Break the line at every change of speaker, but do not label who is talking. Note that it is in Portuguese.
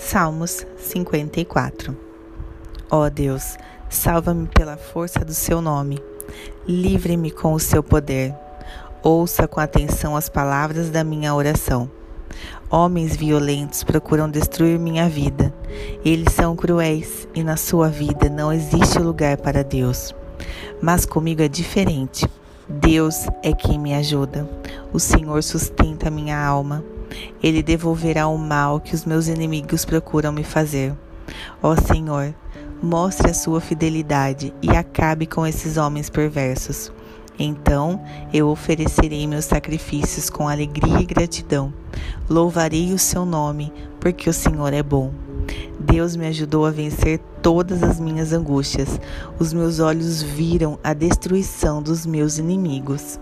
Salmos 54 Ó oh Deus, salva-me pela força do seu nome. Livre-me com o seu poder. Ouça com atenção as palavras da minha oração. Homens violentos procuram destruir minha vida. Eles são cruéis e na sua vida não existe lugar para Deus. Mas comigo é diferente. Deus é quem me ajuda. O Senhor sustenta minha alma. Ele devolverá o mal que os meus inimigos procuram me fazer. Ó Senhor, mostre a sua fidelidade e acabe com esses homens perversos. Então eu oferecerei meus sacrifícios com alegria e gratidão. Louvarei o seu nome, porque o Senhor é bom. Deus me ajudou a vencer todas as minhas angústias. Os meus olhos viram a destruição dos meus inimigos.